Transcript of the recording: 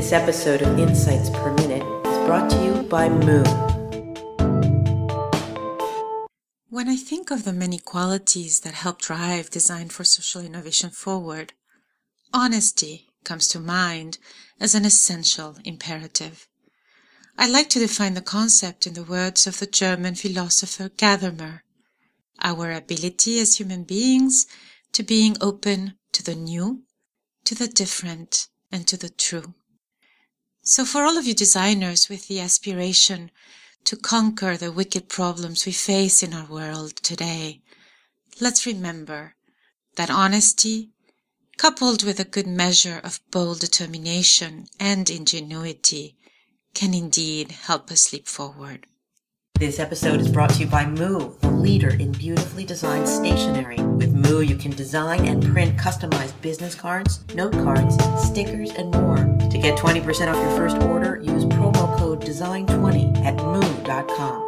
This episode of Insights Per Minute is brought to you by Moo. When I think of the many qualities that help drive design for social innovation forward, honesty comes to mind as an essential imperative. I like to define the concept in the words of the German philosopher Gadamer. Our ability as human beings to being open to the new, to the different, and to the true. So for all of you designers with the aspiration to conquer the wicked problems we face in our world today, let's remember that honesty, coupled with a good measure of bold determination and ingenuity, can indeed help us leap forward. This episode is brought to you by Moo, the leader in beautifully designed stationery. With Moo, you can design and print customized business cards, note cards, stickers, and more. To get 20% off your first order, use promo code DESIGN20 at moo.com.